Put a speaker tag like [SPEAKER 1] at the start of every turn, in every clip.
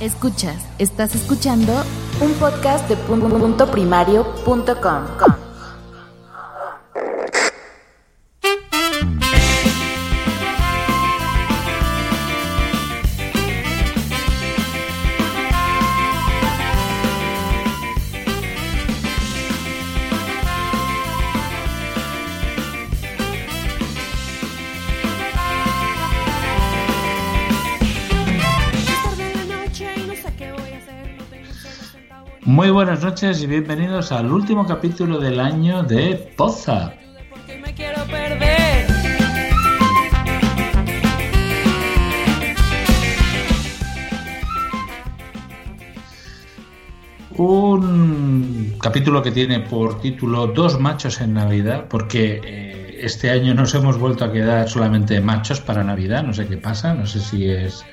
[SPEAKER 1] Escuchas, estás escuchando un podcast de punto
[SPEAKER 2] Muy buenas noches y bienvenidos al último capítulo del año de Poza. Un capítulo que tiene por título Dos machos en Navidad, porque eh, este año nos hemos vuelto a quedar solamente machos para Navidad, no sé qué pasa, no sé si es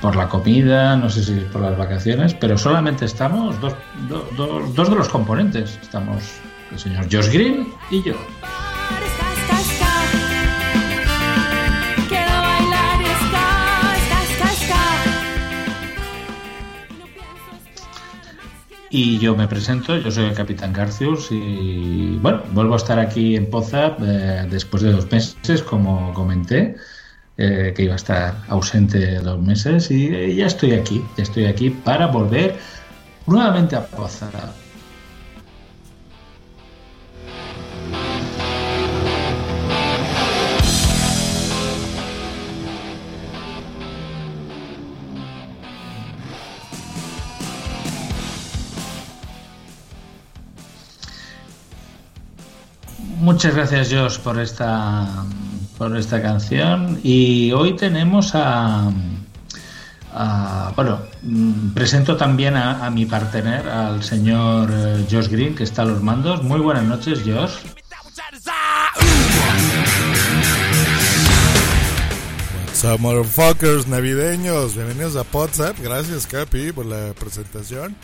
[SPEAKER 2] por la comida, no sé si por las vacaciones, pero solamente estamos dos, dos de los componentes. Estamos el señor Josh Green y yo. Y yo me presento, yo soy el Capitán Garcius y bueno, vuelvo a estar aquí en Poza eh, después de dos meses, como comenté. Eh, que iba a estar ausente dos meses y ya estoy aquí, ya estoy aquí para volver nuevamente a Poza. Muchas gracias, Josh, por esta por esta canción. Y hoy tenemos a, bueno, mm, presento también a, mi partener, al señor eh, Josh Green, que está a los mandos. Muy buenas noches, Josh.
[SPEAKER 3] What's motherfuckers navideños? Bienvenidos a WhatsApp. Gracias, Capi, por la presentación.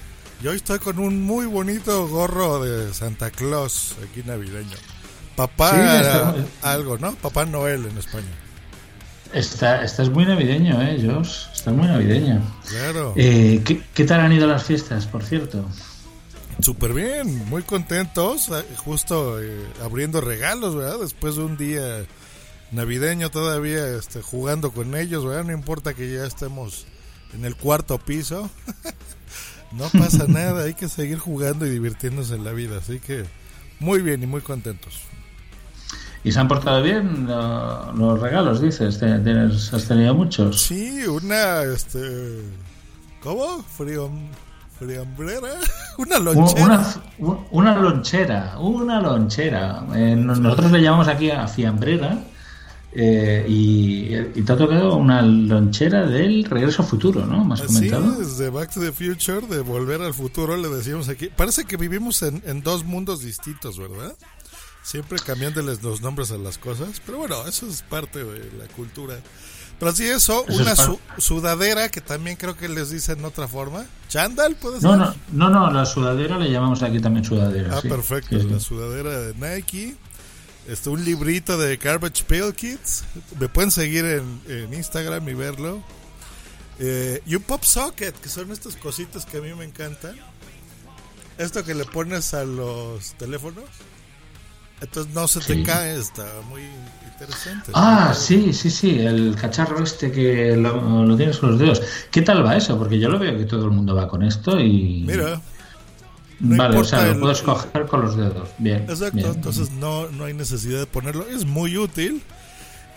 [SPEAKER 3] Y hoy estoy con un muy bonito gorro de Santa Claus aquí navideño. Papá algo, ¿no? Papá Noel en España.
[SPEAKER 2] Está, estás muy navideño, ¿eh, Josh? Estás muy navideño.
[SPEAKER 3] Claro.
[SPEAKER 2] Eh, ¿qué, tal han ido las fiestas, por cierto?
[SPEAKER 3] Súper bien, muy contentos, eh, justo eh, abriendo regalos, ¿verdad? Después de un día navideño todavía este, jugando con ellos, ¿verdad? No importa que ya estemos en el cuarto piso, no pasa nada, hay que seguir jugando y divirtiéndose en la vida, así que muy bien y muy contentos.
[SPEAKER 2] ¿Y se han portado bien los regalos, dices? ¿Tienes, ¿Has tenido muchos?
[SPEAKER 3] Sí, una, este... ¿Cómo? Friambrera, una lonchera.
[SPEAKER 2] Una, una, lonchera, una lonchera. Eh, nosotros le llamamos aquí a fiambrera eh, y, y, te ha tocado una lonchera del regreso futuro, ¿no? ¿Me has comentado?
[SPEAKER 3] Sí, desde Back to the Future, de volver al futuro, le decíamos aquí. Parece que vivimos en, en dos mundos distintos, ¿verdad? Siempre cambiándoles los nombres a las cosas. Pero bueno, eso es parte de la cultura. Pero así eso, una sudadera que también creo que les dicen otra forma. ¿Chandal puede ser?
[SPEAKER 2] No, no, no, no, la sudadera le llamamos aquí también sudadera.
[SPEAKER 3] Ah, perfecto, la sudadera de Nike. Este, un librito de Garbage Pail Kids. Me pueden seguir en, Instagram y verlo. Eh, y un pop socket, que son estas cositas que a mí me encantan. Esto que le pones a los teléfonos. Entonces no se te cae, está muy interesante.
[SPEAKER 2] Ah, sí, sí, sí, el cacharro este que lo, tienes con los dedos. ¿Qué tal va eso? Porque yo lo veo que todo el mundo va con esto y...
[SPEAKER 3] Mira.
[SPEAKER 2] vale, o sea, lo puedes coger con los dedos. Bien.
[SPEAKER 3] Exacto, entonces no, no hay necesidad de ponerlo. Es muy útil.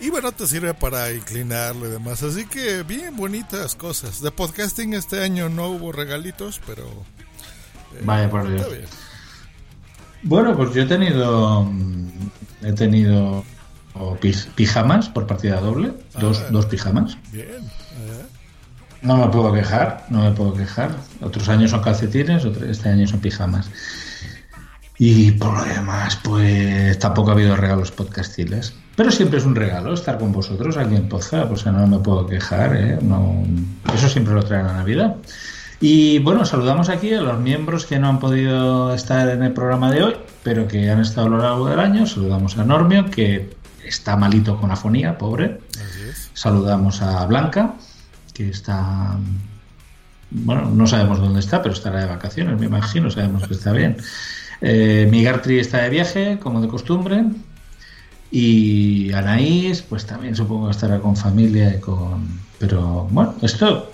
[SPEAKER 3] Y bueno, te sirve para inclinarlo y demás. Así que bien bonitas cosas. De podcasting este año no hubo regalitos, pero...
[SPEAKER 2] Eh, Vaya por Dios. Bueno, pues yo he tenido. He tenido o pijamas por partida doble, dos, ah. dos pijamas.
[SPEAKER 3] Bien.
[SPEAKER 2] No me puedo quejar, no me puedo quejar. Otros años son calcetines, este año son pijamas. Y por lo demás, pues tampoco ha habido regalos podcastiles. Pero siempre es un regalo estar con vosotros aquí en Poza, pues no me puedo quejar, ¿eh? no, eso siempre lo trae la Navidad. Y bueno, saludamos aquí a los miembros que no han podido estar en el programa de hoy, pero que han estado a lo largo del año. Saludamos a Normio, que está malito con afonía, pobre. Saludamos a Blanca, que está. Bueno, no sabemos dónde está, pero estará de vacaciones, me imagino, sabemos que está bien. Eh, Migartri está de viaje, como de costumbre. Y Anaís, pues también supongo que estará con familia y con. Pero bueno, esto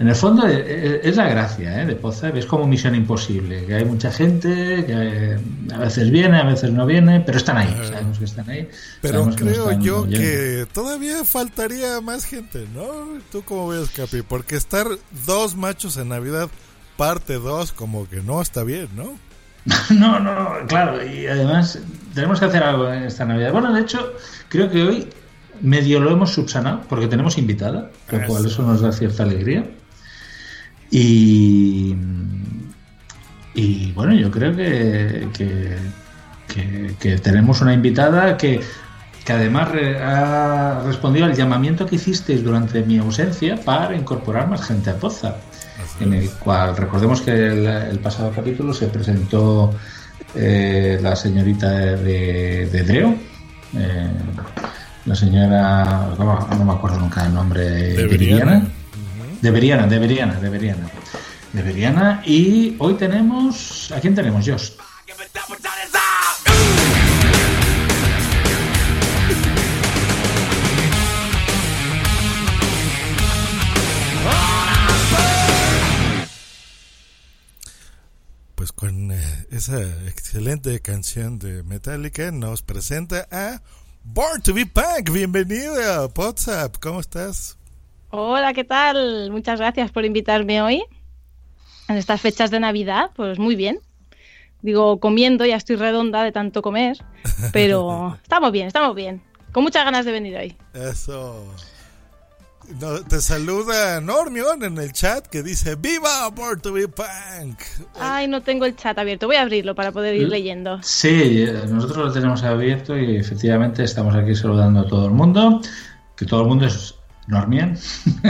[SPEAKER 2] en el fondo eh, eh, es, la gracia ¿eh? de Poza, es como misión imposible, que hay mucha gente, que a veces viene, a veces no viene, pero están ahí, sabemos que están ahí.
[SPEAKER 3] Pero creo yo que todavía faltaría más gente, ¿no? ¿Tú cómo ves, Capi? Porque estar dos machos en Navidad, parte dos, como que no está bien, ¿no?
[SPEAKER 2] no, no, claro, y además tenemos que hacer algo en esta Navidad. Bueno, de hecho, creo que hoy medio lo hemos subsanado porque tenemos invitada, lo cual eso nos da cierta alegría. Y, y bueno, yo creo que, que, tenemos una invitada que, que además ha respondido al llamamiento que hicisteis durante mi ausencia para incorporar más gente a Poza, en el cual recordemos que el, pasado capítulo se presentó eh, la señorita de, de Dreo, eh, la señora, no, me acuerdo nunca el nombre,
[SPEAKER 3] de
[SPEAKER 2] Deberían, deberían, deberían. Deberían. Y hoy tenemos. ¿A quién tenemos, Josh?
[SPEAKER 3] Pues con eh, esa excelente canción de Metallica nos presenta a Born to be Punk. Bienvenido a WhatsApp. ¿Cómo estás?
[SPEAKER 4] Hola, ¿qué tal? Muchas gracias por invitarme hoy. En estas fechas de Navidad, pues muy bien. Digo, comiendo, ya estoy redonda de tanto comer, pero estamos bien, estamos bien. Con muchas ganas de venir hoy.
[SPEAKER 3] Eso. te saluda Normion en el chat que dice ¡Viva Puerto Punk!
[SPEAKER 4] Ay, no tengo el chat abierto. Voy a abrirlo para poder ir leyendo.
[SPEAKER 2] Sí, nosotros lo tenemos abierto y efectivamente estamos aquí saludando a todo el mundo. Que todo el mundo es Normian.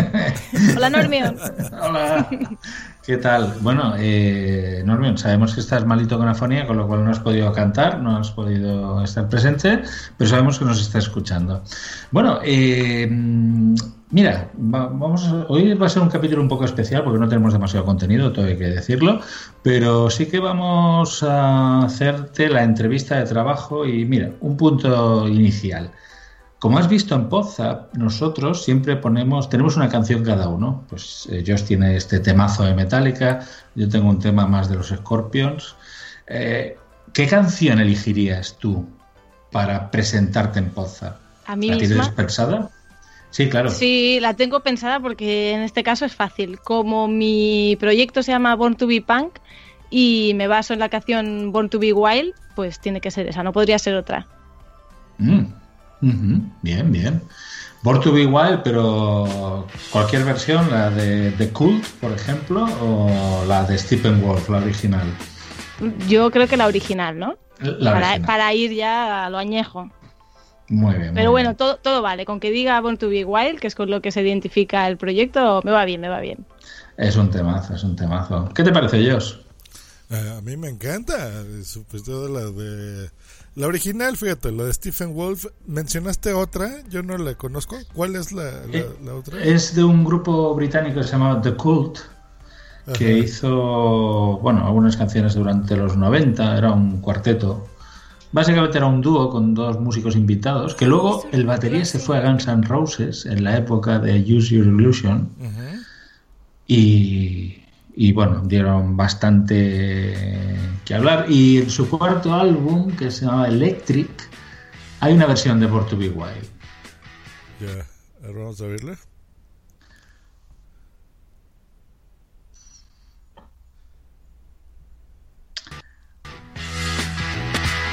[SPEAKER 4] Hola, Normion.
[SPEAKER 2] Hola. ¿Qué tal? Bueno, eh, sabemos que estás malito con afonía, con lo cual no has podido cantar, no has podido estar presente, pero sabemos que nos está escuchando. Bueno, eh, mira, vamos hoy va a ser un capítulo un poco especial porque no tenemos demasiado contenido, todo hay que decirlo, pero sí que vamos a hacerte la entrevista de trabajo y mira, un punto inicial. Como has visto en Poza, nosotros siempre ponemos, tenemos una canción cada uno. Pues eh, Josh tiene este temazo de Metallica, yo tengo un tema más de los Scorpions. Eh, ¿Qué canción elegirías tú para presentarte en Poza?
[SPEAKER 4] ¿A mí
[SPEAKER 2] ¿La
[SPEAKER 4] misma?
[SPEAKER 2] tienes pensada? Sí, claro.
[SPEAKER 4] Sí, la tengo pensada porque en este caso es fácil. Como mi proyecto se llama Born to be Punk y me baso en la canción Born to be Wild, pues tiene que ser esa, no podría ser otra.
[SPEAKER 2] Mm. Bien, bien. Born to be Wild, pero cualquier versión, la de The Cult, por ejemplo, o la de Stephen Wolf, la original.
[SPEAKER 4] Yo creo que la original, ¿no?
[SPEAKER 2] La
[SPEAKER 4] para,
[SPEAKER 2] original.
[SPEAKER 4] para ir ya a lo añejo.
[SPEAKER 2] Muy bien. muy
[SPEAKER 4] Pero bueno,
[SPEAKER 2] bien.
[SPEAKER 4] todo, todo vale. Con que diga Born to be Wild, que es con lo que se identifica el proyecto, me va bien, me va bien.
[SPEAKER 2] Es un temazo, es un temazo. ¿Qué te parece, Josh?
[SPEAKER 3] Eh, a mí me encanta, sobre todo la de... La original, fíjate, la de Stephen Wolf. Mencionaste otra, yo no la conozco. ¿Cuál es la, la,
[SPEAKER 2] Eh,
[SPEAKER 3] la otra?
[SPEAKER 2] Es de un grupo británico que se llama The Cult, que
[SPEAKER 3] Ajá.
[SPEAKER 2] hizo, bueno, algunas canciones durante los 90, era un cuarteto. Básicamente era un dúo con dos músicos invitados, que luego el batería se fue a Guns N' Roses en la época de Use Your Illusion y, y, bueno, dieron bastante que hablar. Y en su cuarto álbum, que se llama Electric, hay una versión de Born to Be Wild.
[SPEAKER 3] Ya, vamos a verla.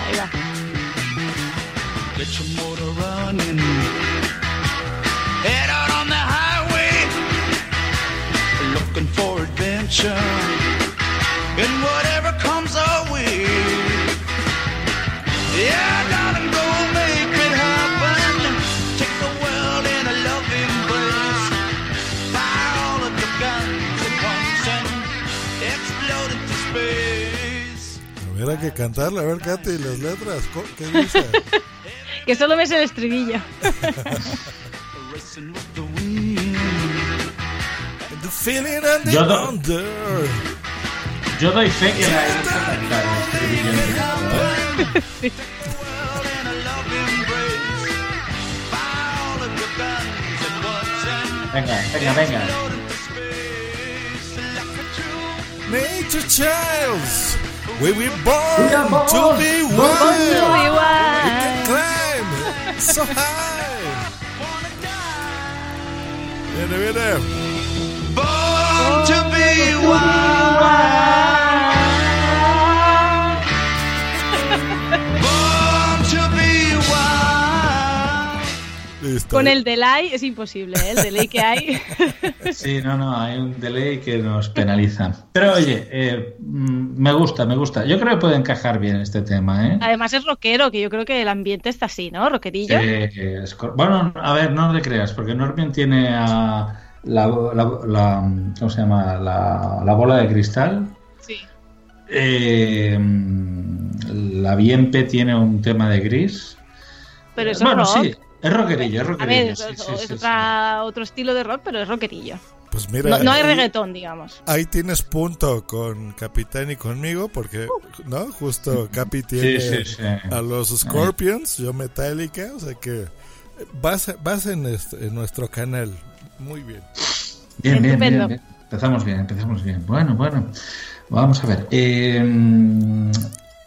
[SPEAKER 4] Ahí va.
[SPEAKER 5] Get your motor adventure in whatever comes our way. Yeah, darling, go make it happen. Take the world in a loving embrace. Fire all of your guns at once and explode into space.
[SPEAKER 3] Hubiera que cantarle, a ver, Katy, las letras. ¿Qué dice?
[SPEAKER 4] Que solo me sé el estribillo.
[SPEAKER 3] feeling and the
[SPEAKER 2] Yo no-
[SPEAKER 3] wonder.
[SPEAKER 2] Yo doy fe que la he hecho cantar el estribillo en directo, ¿eh?
[SPEAKER 5] world in a loving embrace. Fire all of your guns at once and
[SPEAKER 2] Venga, venga, venga.
[SPEAKER 5] explode into space like a true
[SPEAKER 3] Nature Childs. We were born
[SPEAKER 2] We are born
[SPEAKER 3] to be
[SPEAKER 2] to
[SPEAKER 3] wild. We
[SPEAKER 4] Igual.
[SPEAKER 3] can climb so high. Viene, viene.
[SPEAKER 4] Con el delay es imposible, ¿eh? el delay que hay.
[SPEAKER 2] Sí, no, no, hay un delay que nos penaliza. Pero oye, eh, mm, me gusta, me gusta. Yo creo que puede encajar bien este tema, ¿eh?
[SPEAKER 4] Además es rockero, que yo creo que el ambiente está así, ¿no? Rockerillo.
[SPEAKER 2] Eh, es bueno, a ver, no te creas, porque Normion tiene a la, la- la- ¿cómo se llama? La, la bola de cristal.
[SPEAKER 4] Sí.
[SPEAKER 2] Eh, la Bienpe tiene un tema de gris.
[SPEAKER 4] Pero eso
[SPEAKER 2] bueno,
[SPEAKER 4] es rock.
[SPEAKER 2] sí, es rockerillo, es
[SPEAKER 4] A
[SPEAKER 2] rockerillo.
[SPEAKER 4] ver,
[SPEAKER 2] sí,
[SPEAKER 4] es,
[SPEAKER 2] sí,
[SPEAKER 4] es
[SPEAKER 2] sí,
[SPEAKER 4] otra- otro estilo de rock, pero es rockerillo.
[SPEAKER 3] Pues mira,
[SPEAKER 4] No, no hay
[SPEAKER 3] ahí-
[SPEAKER 4] reggaetón, digamos.
[SPEAKER 3] Ahí tienes punto con Capitán y conmigo, porque, ¿no? Justo Capi tiene
[SPEAKER 2] Sí, sí, sí.
[SPEAKER 3] a los Scorpions, yo Metallica, o sea que vas, vas en, este- en nuestro canal. Muy bien.
[SPEAKER 2] Bien, bien, bien. Empezamos bien, empezamos bien. Bueno, bueno. Vamos a ver. Eh,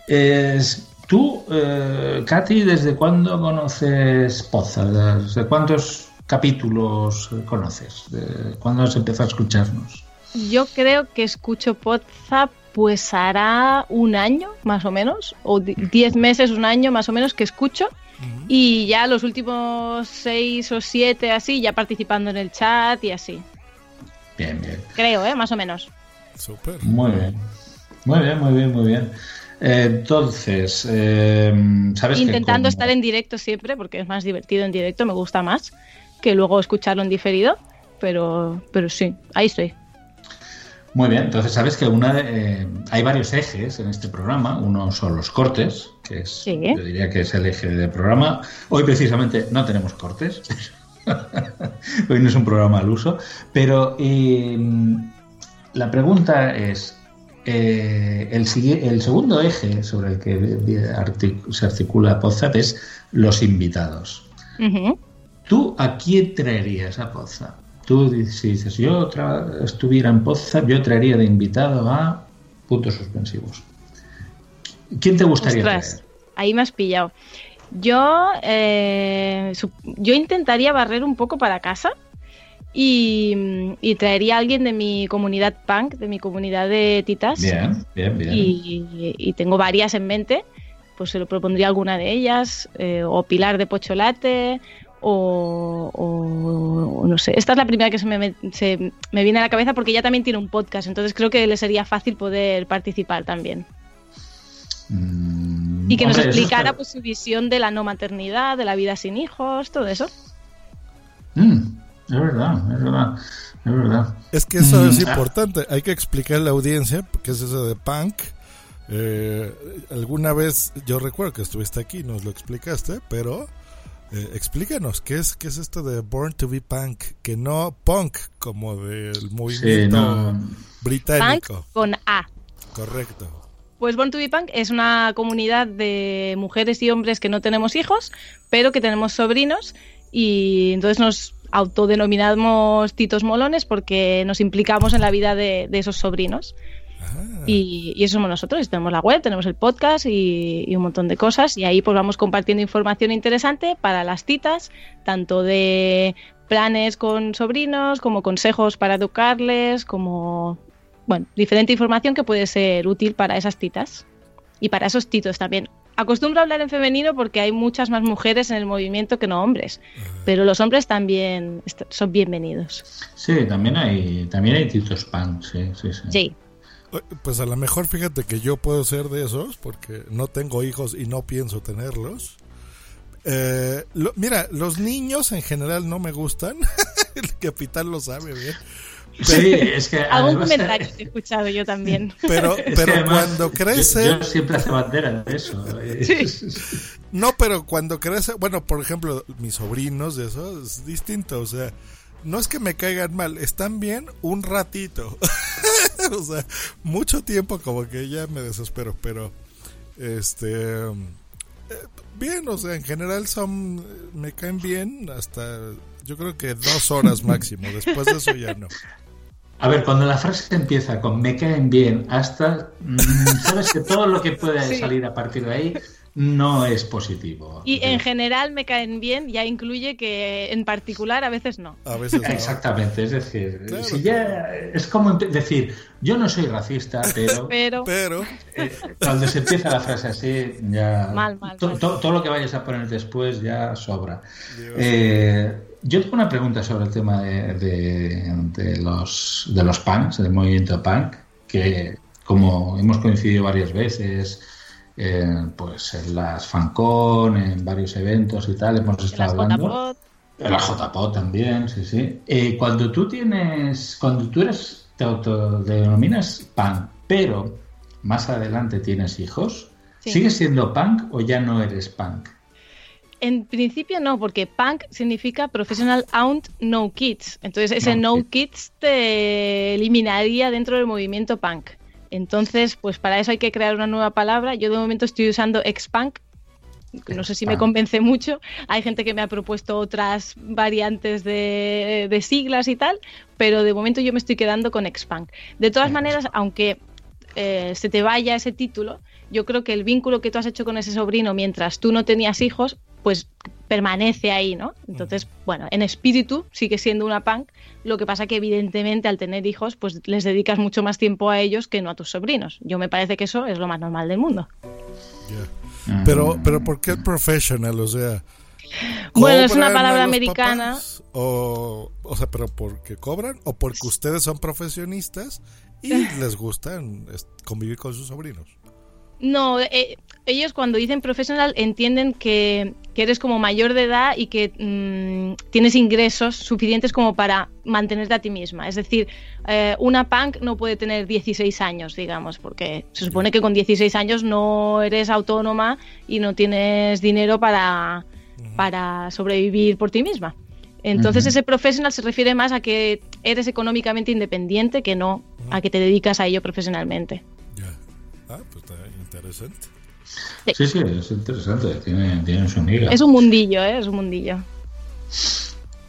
[SPEAKER 2] es- tú, eh, Katy, ¿desde cuándo conoces Poza? ¿Desde cuántos capítulos conoces? ¿De ¿Cuándo has empezado a escucharnos?
[SPEAKER 4] Yo creo que escucho Poza pues hará un año, más o menos, o di- diez meses, un año más o menos que escucho. Y ya los últimos seis o siete así, ya participando en el chat y así.
[SPEAKER 2] Bien, bien.
[SPEAKER 4] Creo, ¿eh? Más o menos.
[SPEAKER 3] Súper.
[SPEAKER 2] Muy bien. Muy bien, muy bien, muy bien. Entonces, eh, ¿sabes
[SPEAKER 4] Intentando estar en directo siempre, porque es más divertido en directo, me gusta más que luego escucharlo en diferido. Pero, pero sí, ahí estoy.
[SPEAKER 2] Muy bien, entonces sabes que una de- eh, hay varios ejes en este programa. Uno son los cortes, que es,
[SPEAKER 4] Sí.
[SPEAKER 2] yo diría que es el eje del programa. Hoy precisamente no tenemos cortes. Hoy no es un programa al uso. Pero eh, la pregunta es, eh, el, el segundo eje sobre el que artic- se articula Podzap es los invitados. ¿Tú a quién traerías a Podzap? Tú si dices, yo estuviera en Podzap, yo traería de invitado a puntos suspensivos. ¿Quién te gustaría
[SPEAKER 4] Ostras,
[SPEAKER 2] traer?
[SPEAKER 4] ahí me has pillado. Yo, eh, yo intentaría barrer un poco para casa y, y traería a alguien de mi comunidad punk, de mi comunidad de titas.
[SPEAKER 2] Bien, bien, bien.
[SPEAKER 4] Y, y tengo varias en mente. Pues se lo propondría alguna de ellas, eh, o Pilar de Pocholate, o, no sé. Esta es la primera que se me, se me viene a la cabeza porque ella también tiene un podcast, entonces creo que le sería fácil poder participar también.
[SPEAKER 2] Mm,
[SPEAKER 4] Y que nos
[SPEAKER 2] hombre,
[SPEAKER 4] explicara
[SPEAKER 2] está-
[SPEAKER 4] pues, su visión de la no maternidad, de la vida sin hijos, todo eso.
[SPEAKER 2] Mm, es verdad, es verdad, es verdad.
[SPEAKER 3] Es que eso
[SPEAKER 2] Mm,
[SPEAKER 3] es importante. Hay que explicarle a la audiencia qué es eso de punk. Eh, alguna vez, yo recuerdo que estuviste aquí, nos lo explicaste, pero eh, explícanos qué es, qué es esto de Born to be Punk, que no punk como del movimiento
[SPEAKER 2] no.
[SPEAKER 3] británico.
[SPEAKER 4] Punk con A.
[SPEAKER 3] Correcto.
[SPEAKER 4] Pues Born to be Punk es una comunidad de mujeres y hombres que no tenemos hijos, pero que tenemos sobrinos y entonces nos autodenominamos titos molones porque nos implicamos en la vida de, de esos sobrinos.
[SPEAKER 3] Ah,
[SPEAKER 4] Y, y eso somos nosotros. Tenemos la web, tenemos el podcast y, y un montón de cosas. Y ahí pues vamos compartiendo información interesante para las titas, tanto de planes con sobrinos, como consejos para educarles, como bueno, diferente información que puede ser útil para esas titas. Y para esos titos también. Acostumbro a hablar en femenino porque hay muchas más mujeres en el movimiento que no hombres, pero los hombres también son bienvenidos.
[SPEAKER 2] Sí, también hay, también hay titos punk, sí, sí, sí.
[SPEAKER 4] Sí.
[SPEAKER 3] Pues a lo mejor fíjate que yo puedo ser de esos porque no tengo hijos y no pienso tenerlos. Eh, lo- mira, los niños en general no me gustan. El capitán lo sabe bien.
[SPEAKER 2] Sí, es que
[SPEAKER 4] Algún comentario que he escuchado yo también.
[SPEAKER 3] Pero,
[SPEAKER 2] es que
[SPEAKER 3] pero
[SPEAKER 2] además
[SPEAKER 3] cuando
[SPEAKER 2] yo-
[SPEAKER 3] crecen,
[SPEAKER 2] Yo, siempre hace bandera de eso.
[SPEAKER 3] no, pero cuando crece, bueno, por ejemplo, mis sobrinos de eso es distinto, o sea, no es que me caigan mal, están bien un ratito. o sea, mucho tiempo como que ya me desespero, pero este eh, bien, o sea, en general son me caen bien hasta yo creo que dos horas máximo, después de eso ya no.
[SPEAKER 2] A ver, cuando la frase empieza con me caen bien hasta, mm, sabes que todo lo que puede
[SPEAKER 4] Sí.
[SPEAKER 2] salir a partir de ahí no es positivo.
[SPEAKER 4] Y en general me caen bien, ya incluye que en particular a veces no.
[SPEAKER 3] A veces no.
[SPEAKER 2] Exactamente, es decir,
[SPEAKER 3] Claro.
[SPEAKER 2] si ya es como decir, yo no soy racista, pero
[SPEAKER 4] Pero
[SPEAKER 3] Pero
[SPEAKER 2] eh, cuando se empieza la frase así, ya
[SPEAKER 4] Mal, mal,
[SPEAKER 2] to-
[SPEAKER 4] mal.
[SPEAKER 2] to- todo lo que vayas a poner después ya sobra.
[SPEAKER 3] Dios.
[SPEAKER 2] Eh, yo tengo una pregunta sobre el tema de, de- de los de los punks, del movimiento punk, que como hemos coincidido varias veces, eh, pues en las FanCon, en varios eventos y tal, hemos
[SPEAKER 4] en
[SPEAKER 2] estado
[SPEAKER 4] las
[SPEAKER 2] hablando.
[SPEAKER 4] JPod,
[SPEAKER 2] En la JPO también, sí, sí. Eh, cuando tú tienes, cuando tú eres, te autodenominas punk, pero más adelante tienes hijos,
[SPEAKER 4] Sí.
[SPEAKER 2] ¿sigues siendo punk o ya no eres punk?
[SPEAKER 4] En principio no, porque punk significa Professional Owned No Kids. Entonces ese
[SPEAKER 2] No
[SPEAKER 4] No,
[SPEAKER 2] Kids.
[SPEAKER 4] Kids te eliminaría dentro del movimiento punk. Entonces, pues para eso hay que crear una nueva palabra. Yo de momento estoy usando ex-punk. No sé si me convence mucho. Hay gente que me ha propuesto otras variantes de, de siglas y tal, pero de momento yo me estoy quedando con ex-punk. De todas maneras, aunque eh, se te vaya ese título, yo creo que el vínculo que tú has hecho con ese sobrino mientras tú no tenías hijos, pues permanece ahí, ¿no? Entonces, bueno, en espíritu sigue siendo una punk, lo que pasa que evidentemente al tener hijos, pues les dedicas mucho más tiempo a ellos que no a tus sobrinos. Yo me parece que eso es lo más normal del mundo.
[SPEAKER 3] ya. Pero pero ¿por qué el professional? O sea,
[SPEAKER 4] Bueno, es una
[SPEAKER 3] ¿cobran a
[SPEAKER 4] palabra americana.
[SPEAKER 3] papás? O, o sea, pero porque cobran o porque ustedes son profesionistas y les gustan convivir con sus sobrinos.
[SPEAKER 4] No, eh, ellos cuando dicen profesional entienden que, que eres como mayor de edad y que mm, tienes ingresos suficientes como para mantenerte a ti misma. Es decir, eh, una punk no puede tener 16 años, digamos, porque se supone que con 16 años no eres autónoma y no tienes dinero para, para sobrevivir por ti misma. Entonces ese profesional se refiere más a que eres económicamente independiente que no a que te dedicas a ello profesionalmente.
[SPEAKER 3] Ah, pues está interesante.
[SPEAKER 2] Sí, sí, es interesante, tiene, tiene su miga.
[SPEAKER 4] Es un mundillo, ¿eh? Es un mundillo.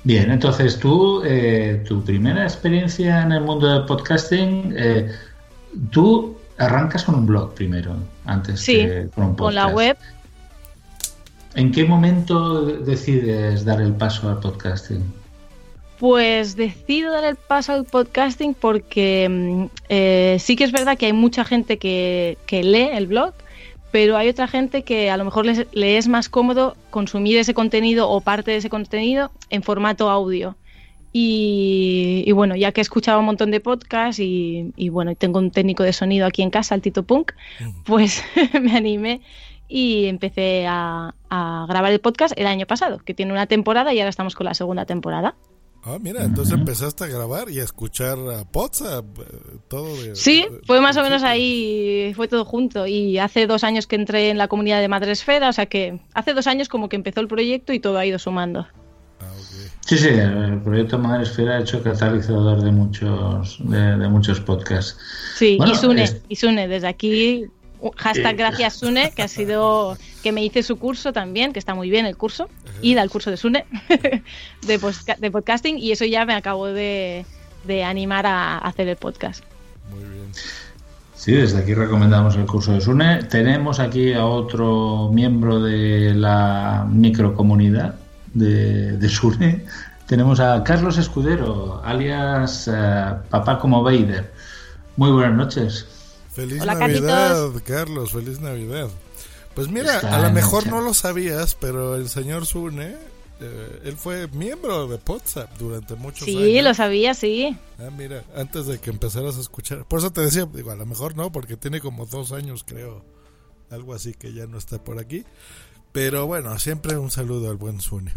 [SPEAKER 2] Bien, entonces tú, eh, tu primera experiencia en el mundo del podcasting, eh, tú arrancas con un blog primero, antes
[SPEAKER 4] Sí,
[SPEAKER 2] que con un podcast.
[SPEAKER 4] Con la web,
[SPEAKER 2] ¿En qué momento decides dar el paso al podcasting?
[SPEAKER 4] Pues decido dar el paso al podcasting porque mm, eh, sí que es verdad que hay mucha gente que, que lee el blog, pero hay otra gente que a lo mejor les- le es más cómodo consumir ese contenido o parte de ese contenido en formato audio. Y, y bueno, ya que he escuchado un montón de podcasts y, y bueno, y tengo un técnico de sonido aquí en casa, el Tito Punk, pues me animé y empecé a, a grabar el podcast el año pasado, que tiene una temporada y ahora estamos con la segunda temporada.
[SPEAKER 3] Ah, mira, entonces empezaste a grabar y a escuchar a Potsdam, eh, todo de...
[SPEAKER 4] Sí,
[SPEAKER 3] de-
[SPEAKER 4] fue más o menos ahí, fue todo junto. Y hace dos años que entré en la comunidad de Madresfera, o sea que hace dos años como que empezó el proyecto y todo ha ido sumando.
[SPEAKER 3] Ah.
[SPEAKER 2] Sí, sí, el proyecto Madre Esfera ha hecho catalizador de muchos, de, de muchos podcasts.
[SPEAKER 4] Sí,
[SPEAKER 2] Bueno,
[SPEAKER 4] y Sune,
[SPEAKER 2] es-
[SPEAKER 4] y Sune, desde aquí, hashtag gracias Sune, que ha sido, que me hice su curso también, que está muy bien el curso, id al curso de Sune de, podcasting y eso ya me acabó de, de animar a hacer el podcast.
[SPEAKER 3] Muy bien.
[SPEAKER 2] Sí, desde aquí recomendamos el curso de Sune. Tenemos aquí a otro miembro de la microcomunidad de, de Sune. Tenemos a Carlos Escudero, alias eh, Papá como Vader. Muy buenas noches.
[SPEAKER 3] Feliz
[SPEAKER 4] Hola,
[SPEAKER 3] Navidad,
[SPEAKER 4] Carlitos.
[SPEAKER 3] Carlos, feliz Navidad. Pues mira,
[SPEAKER 2] Está
[SPEAKER 3] a lo mejor no lo sabías, pero el señor Sune, eh, él fue miembro de WhatsApp durante muchos años.
[SPEAKER 4] Sí, lo sabía, sí.
[SPEAKER 3] Ah, mira, antes de que empezaras a escuchar. Por eso te decía, digo, a lo mejor no, porque tiene como dos años, creo. Algo así que ya no está por aquí. Pero bueno, siempre un saludo al buen Sune.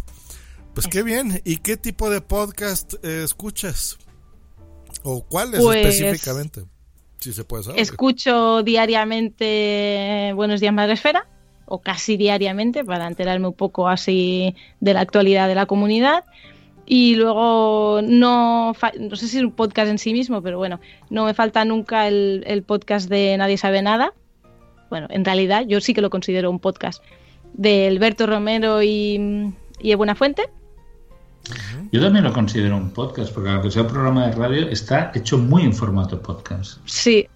[SPEAKER 3] Pues qué bien. ¿Y qué tipo de podcast eh, escuchas? ¿O cuáles
[SPEAKER 4] Pues-
[SPEAKER 3] específicamente?
[SPEAKER 4] Escucho diariamente Buenos Días Madresfera, o casi diariamente, para enterarme un poco así de la actualidad de la comunidad. Y luego no, no sé si es un podcast en sí mismo, pero bueno, no me falta nunca el, podcast de Nadie sabe nada. Bueno, en realidad yo sí que lo considero un podcast de Alberto Romero y, y Buenafuente.
[SPEAKER 2] Yo también lo considero un podcast, porque aunque sea un programa de radio, está hecho muy en formato podcast.
[SPEAKER 4] Sí.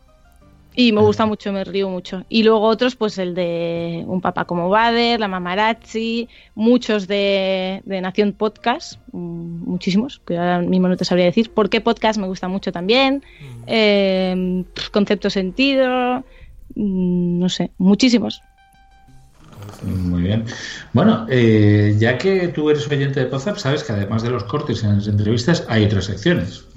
[SPEAKER 4] Y me gusta mucho, me río mucho. Y luego otros, pues el de Un Papá como Bader, La Mamarazzi, muchos de, de Nación Podcast, mm, muchísimos, que ahora mismo no te sabría decir. ¿Por qué podcast me gusta mucho también? Eh, pf, concepto sentido, mm, no sé, muchísimos.
[SPEAKER 2] Muy bien. Bueno, eh, ya que tú eres oyente de WhatsApp, sabes que además de los cortes en las entrevistas, hay otras secciones.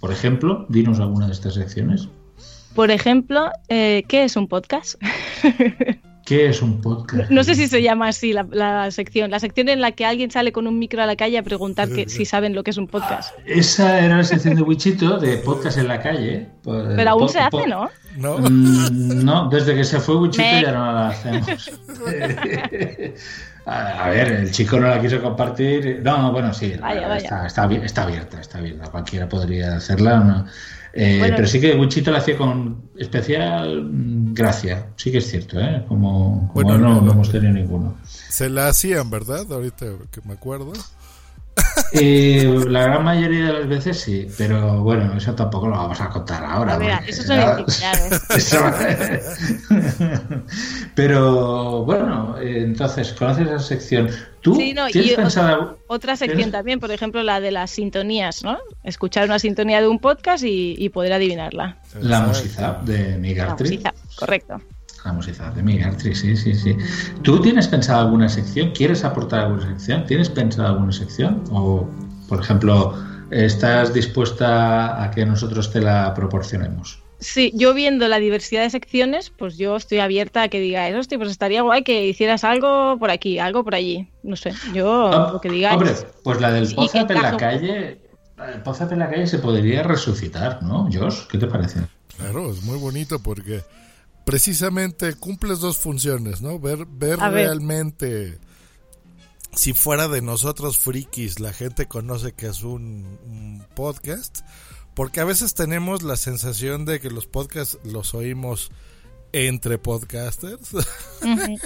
[SPEAKER 2] Por ejemplo, dinos alguna de estas secciones.
[SPEAKER 4] Por ejemplo, eh, ¿qué es un podcast?
[SPEAKER 2] ¿Qué es un podcast?
[SPEAKER 4] No sé si se llama así la, la sección. La sección en la que alguien sale con un micro a la calle a preguntar que, si saben lo que es un podcast.
[SPEAKER 2] Esa era la sección de Wichito, de podcast en la calle.
[SPEAKER 4] Pero aún se hace, ¿no?
[SPEAKER 3] ¿No?
[SPEAKER 2] Mm, No, desde que se fue Wichito
[SPEAKER 4] Me-
[SPEAKER 2] ya no la hacemos. A ver, el chico no la quiso compartir. No, bueno, sí,
[SPEAKER 4] Vaya, vaya.
[SPEAKER 2] Está, está está abierta, está abierta. Cualquiera podría hacerla. ¿no? Eh,
[SPEAKER 4] Bueno.
[SPEAKER 2] pero sí que Wichito la hacía con especial gracia. Sí que es cierto, ¿eh? Como, como
[SPEAKER 3] Bueno,
[SPEAKER 2] no,
[SPEAKER 3] no,
[SPEAKER 2] no hemos tenido ninguno.
[SPEAKER 3] Se la hacían, ¿verdad? Ahorita que me acuerdo.
[SPEAKER 2] Eh, la gran mayoría de las veces sí, pero bueno, eso tampoco lo vamos a contar ahora.
[SPEAKER 4] Mira, eso son intimidades.
[SPEAKER 2] Eso- Pero bueno, eh, entonces, ¿conoces esa sección? ¿Tú
[SPEAKER 4] Sí, no,
[SPEAKER 2] tienes
[SPEAKER 4] y otra-
[SPEAKER 2] pensado
[SPEAKER 4] Otra sección
[SPEAKER 2] ¿Tienes?
[SPEAKER 4] también, por ejemplo, la de las sintonías, ¿no? Escuchar una sintonía de un podcast y, y poder adivinarla.
[SPEAKER 2] la musiza de Miguel
[SPEAKER 4] La
[SPEAKER 2] Artris?
[SPEAKER 4] musiza, correcto.
[SPEAKER 2] La musiza de Miguel Artris, sí, sí, sí. ¿Tú tienes pensado alguna sección? ¿Quieres aportar alguna sección? ¿Tienes pensado alguna sección? O, por ejemplo, ¿estás dispuesta a que nosotros te la proporcionemos?
[SPEAKER 4] Sí, yo viendo la diversidad de secciones, pues yo estoy abierta a que digáis, hostia, pues estaría guay que hicieras algo por aquí, algo por allí. No sé, yo
[SPEAKER 2] Ah,
[SPEAKER 4] lo que digáis.
[SPEAKER 2] Hombre, pues la del Pozap en la calle, la del Pozap en la calle se podría resucitar, ¿no, Josh? ¿Qué te parece?
[SPEAKER 3] Claro, es muy bonito porque precisamente cumples dos funciones, ¿no? Ver, ver
[SPEAKER 4] A ver.
[SPEAKER 3] realmente si fuera de nosotros frikis la gente conoce que es un, un podcast, porque a veces tenemos la sensación de que los podcasts los oímos entre podcasters
[SPEAKER 4] Ujú,
[SPEAKER 3] y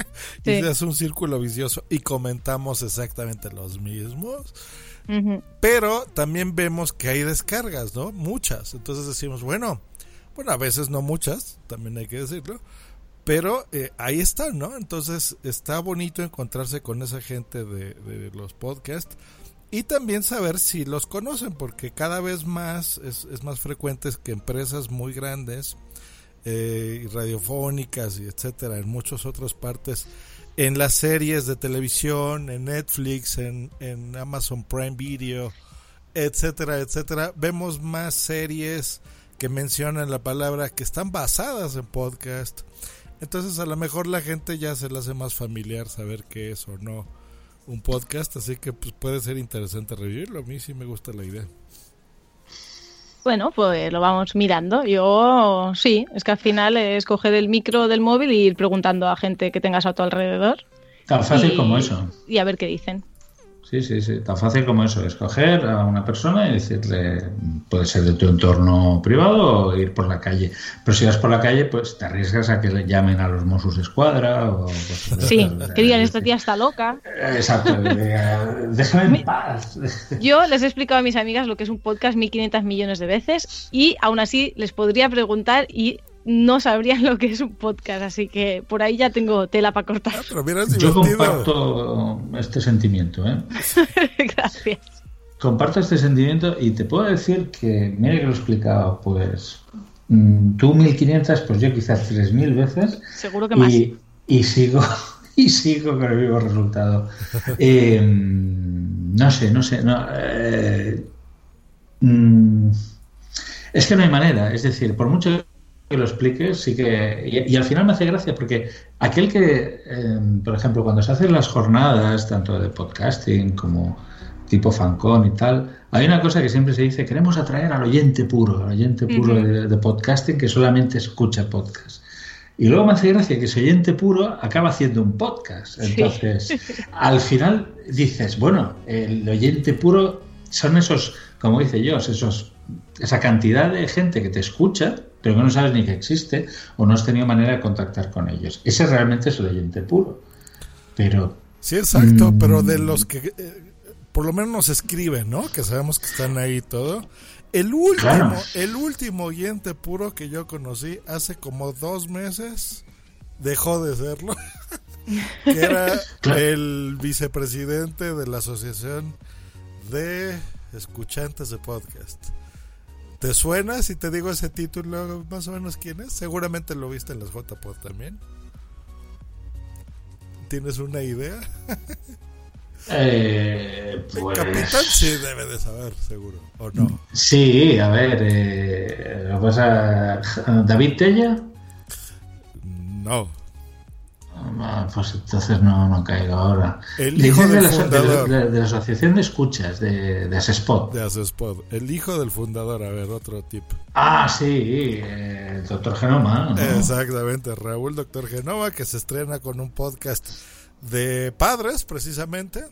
[SPEAKER 4] sí,
[SPEAKER 3] se hace un círculo vicioso y comentamos exactamente los mismos. Pero también vemos que hay descargas, ¿no? Muchas. Entonces decimos, bueno, bueno, a veces no muchas, también hay que decirlo. Pero eh, ahí están, ¿no? Entonces está bonito encontrarse con esa gente de, los podcasts y también saber si los conocen, porque cada vez más es, es más frecuente que empresas muy grandes eh, y radiofónicas y etcétera, en muchas otras partes, en las series de televisión, en Netflix, en, en Amazon Prime Video, etcétera, etcétera, vemos más series que mencionan la palabra que están basadas en podcast. Entonces a lo mejor la gente ya se le hace más familiar saber qué es o no un podcast, así que pues, puede ser interesante revivirlo. A mí sí me gusta la idea.
[SPEAKER 4] Bueno, pues lo vamos mirando. Yo sí, es que al final es coger el micro del móvil y ir preguntando a gente que tengas a tu alrededor.
[SPEAKER 2] Tan fácil
[SPEAKER 4] y-
[SPEAKER 2] como eso.
[SPEAKER 4] Y a ver qué dicen.
[SPEAKER 2] Sí, sí, sí. Tan fácil como eso. Escoger a una persona y decirle, puede ser de tu entorno privado o ir por la calle. Pero si vas por la calle, pues te arriesgas a que le llamen a los Mossos de Escuadra o... de
[SPEAKER 4] Sí, que digan, esta tía está loca.
[SPEAKER 2] Exacto. Déjame en paz.
[SPEAKER 4] Yo les he explicado a mis amigas lo que es un podcast 1500 millones de veces y aún así les podría preguntar y no sabrían lo que es un podcast, así que por ahí ya tengo tela para cortar.
[SPEAKER 3] Ah, pero mira, es
[SPEAKER 2] Yo comparto este sentimiento, ¿eh?
[SPEAKER 4] Gracias.
[SPEAKER 2] Comparto este sentimiento y te puedo decir que, mira que lo he explicado, pues mm, tú 1500, pues yo quizás 3000 veces
[SPEAKER 4] Seguro que más.
[SPEAKER 2] y, y sigo y sigo con el mismo resultado. Eh, no sé, no sé, no, eh, mm, es que no hay manera, es decir, por mucho que lo expliques, sí que y, y al final me hace gracia porque aquel que, eh, por ejemplo, cuando se hacen las jornadas tanto de podcasting como tipo Fancon y tal, hay una cosa que siempre se dice, queremos atraer al oyente puro, al oyente puro de podcasting que solamente escucha podcast. Y luego me hace gracia que ese oyente puro acaba haciendo un podcast. Entonces, al final dices, bueno, el oyente puro son esos, como dice yo, esos, esa cantidad de gente que te escucha, pero que no sabes ni que existe o no has tenido manera de contactar con ellos. Ese realmente es el oyente puro. Pero
[SPEAKER 3] Sí, exacto,
[SPEAKER 2] Mm.
[SPEAKER 3] pero de los que eh, por lo menos nos escriben, ¿no? Que sabemos que están ahí todo. El último,
[SPEAKER 2] Claro.
[SPEAKER 3] el último oyente puro que yo conocí hace como dos meses dejó de serlo. que era
[SPEAKER 2] Claro.
[SPEAKER 3] el vicepresidente de la Asociación de Escuchantes de Podcast. ¿Te suena si te digo ese título más o menos quién es? Seguramente lo viste en las JPod también. ¿Tienes una idea?
[SPEAKER 2] eh,
[SPEAKER 3] El
[SPEAKER 2] pues
[SPEAKER 3] capitán sí debe de saber, seguro. ¿O no?
[SPEAKER 2] sí, a ver, eh, lo pasa, David Tella,
[SPEAKER 3] No.
[SPEAKER 2] Ah, pues entonces no, no caigo ahora.
[SPEAKER 3] El hijo
[SPEAKER 2] de, la,
[SPEAKER 3] fundador.
[SPEAKER 2] de la- de la Asociación de Escuchas de, de Asespot.
[SPEAKER 3] De. El hijo del fundador, a ver, otro tip.
[SPEAKER 2] Ah, sí, eh, el doctor Genoma. ¿no?
[SPEAKER 3] Exactamente, Raúl Doctor Genova, que se estrena con un podcast de padres, precisamente.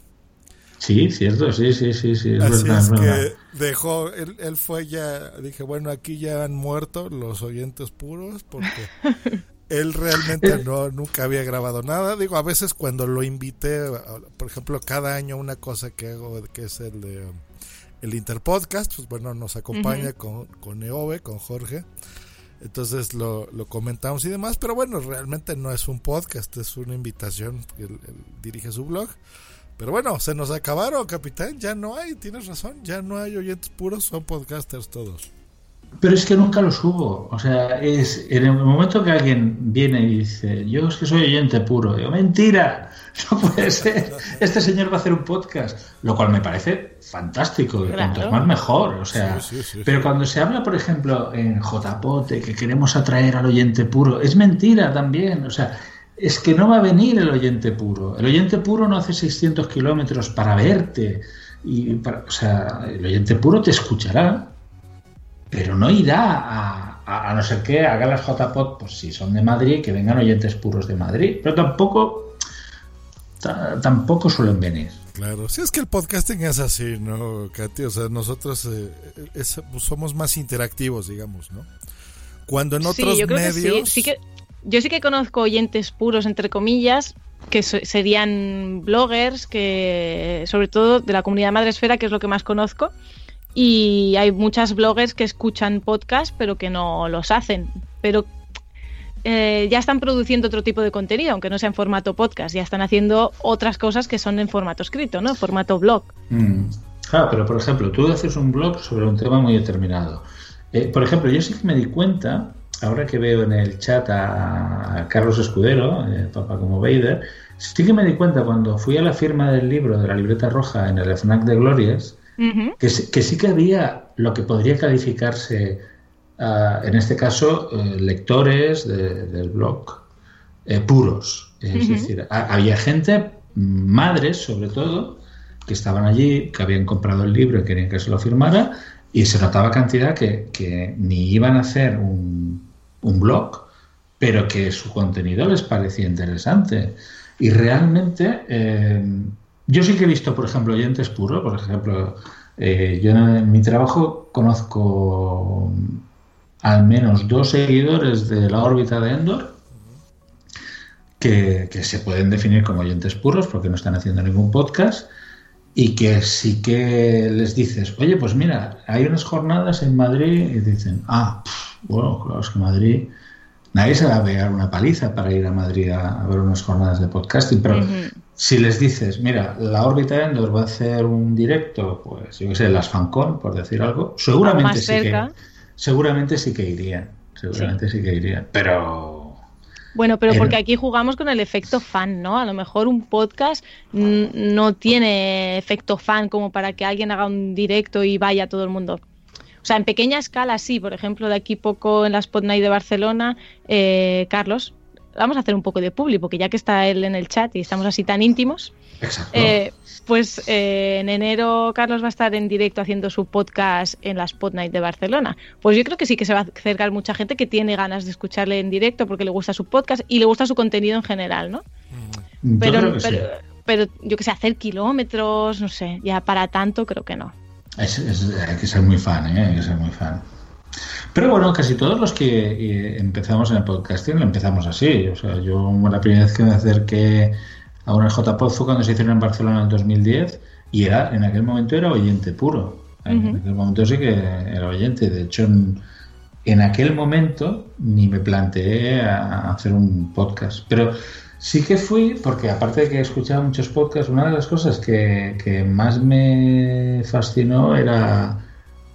[SPEAKER 2] Sí, cierto, sí, sí, sí, sí. Es
[SPEAKER 3] Así
[SPEAKER 2] verdad,
[SPEAKER 3] es
[SPEAKER 2] es verdad.
[SPEAKER 3] que dejó, él, él fue ya, dije, bueno, aquí ya han muerto los oyentes puros, porque él realmente no, nunca había grabado nada. Digo, a veces cuando lo invité, por ejemplo, cada año una cosa que hago, que es el de um, el Interpodcast, pues bueno, nos acompaña con, con Eove, con Jorge. Entonces lo, lo comentamos y demás, pero bueno, realmente no es un podcast, es una invitación, él, él dirige su blog. Pero bueno, se nos acabaron, capitán, ya no hay, tienes razón, ya no hay oyentes puros, son podcasters todos.
[SPEAKER 2] Pero es que nunca lo subo. O sea, es en el momento que alguien viene y dice, yo es que soy oyente puro, digo, mentira, no puede ser. Este señor va a hacer un podcast, lo cual me parece fantástico,
[SPEAKER 4] Claro.
[SPEAKER 2] cuanto más mejor. O sea,
[SPEAKER 3] Sí, sí, sí.
[SPEAKER 2] pero cuando se habla, por ejemplo, en JPOT de que queremos atraer al oyente puro, es mentira también. O sea, es que no va a venir el oyente puro. El oyente puro no hace 600 kilómetros para verte. Y para- o sea, el oyente puro te escuchará, pero no irá a, a, a no ser que hagan las JPOT, pues si son de Madrid, que vengan oyentes puros de Madrid, pero tampoco ta- tampoco suelen venir.
[SPEAKER 3] Claro, sí es que el podcasting es así, ¿no, Katy? O sea, nosotros eh, es- somos más interactivos, digamos, ¿no? Cuando en otros
[SPEAKER 4] sí, yo creo que
[SPEAKER 3] medios...
[SPEAKER 4] sí. Sí que, yo sí que conozco oyentes puros, entre comillas, que so- serían bloggers, que sobre todo de la comunidad Madresfera, que es lo que más conozco. Y hay muchas bloggers que escuchan podcast, pero que no los hacen. Pero eh, ya están produciendo otro tipo de contenido, aunque no sea en formato podcast. Ya están haciendo otras cosas que son en formato escrito, ¿no? En formato blog.
[SPEAKER 2] Mm. Claro, pero por ejemplo, tú haces un blog sobre un tema muy determinado. Eh, por ejemplo, yo sí que me di cuenta, ahora que veo en el chat a, a Carlos Escudero, eh, Papá como Vader, sí que me di cuenta cuando fui a la firma del libro de la libreta roja en el FNAC de Glorias, Que, sí- que sí que había lo que podría calificarse, ah, en este caso, eh, lectores de- del blog. eh, puros. Es decir, ha- había gente, madres sobre todo, que estaban allí, que habían comprado el libro y querían que se lo firmara, y se notaba cantidad que, que ni iban a hacer un, un blog, pero que su contenido les parecía interesante. Y realmente, eh, yo sí que he visto, por ejemplo, oyentes puros, por ejemplo, eh, yo en mi trabajo conozco al menos dos seguidores de la órbita de Endor que, que se pueden definir como oyentes puros porque no están haciendo ningún podcast y que sí que les dices, oye, pues mira, hay unas jornadas en Madrid y dicen, ah, bueno, claro, es que Madrid, nadie se va a pegar una paliza para ir a Madrid a ver unas jornadas de podcasting, pero si les dices, mira, la órbita de Endor va a hacer un directo, pues yo qué sé, las Fancon, por decir algo, seguramente sí
[SPEAKER 4] cerca.
[SPEAKER 2] que seguramente sí que irían, seguramente sí, que irían, pero
[SPEAKER 4] Bueno, pero porque aquí jugamos con el efecto fan, ¿no? A lo mejor un podcast no tiene efecto fan como para que alguien haga un directo y vaya todo el mundo. O sea, en pequeña escala sí, por ejemplo, de aquí poco en la Spot Night de Barcelona, eh, Carlos, vamos a hacer un poco de público, porque ya que está él en el chat y estamos así tan íntimos, eh, pues eh, en enero Carlos va a estar en directo haciendo su podcast en la Spot Night de Barcelona. Pues yo creo que sí que se va a acercar mucha gente que tiene ganas de escucharle en directo porque le gusta su podcast y le gusta su contenido en general, ¿no?
[SPEAKER 2] Yo
[SPEAKER 4] Pero,
[SPEAKER 2] creo que sí.
[SPEAKER 4] pero, pero yo que sé, hacer kilómetros, no sé, ya para tanto creo que no.
[SPEAKER 2] Es- es- hay que ser muy fan, ¿eh? hay que ser muy fan. Pero bueno, casi todos los que eh, empezamos en el podcasting lo empezamos así. O sea, yo la primera vez que me acerqué a una JPod fue cuando se hicieron en Barcelona en el 2010 y era en aquel momento era oyente puro. En aquel momento sí que era oyente. De hecho, en, en aquel momento ni me planteé a hacer un podcast. Pero sí que fui, porque aparte de que escuchaba muchos podcasts, una de las cosas que, que más me fascinó era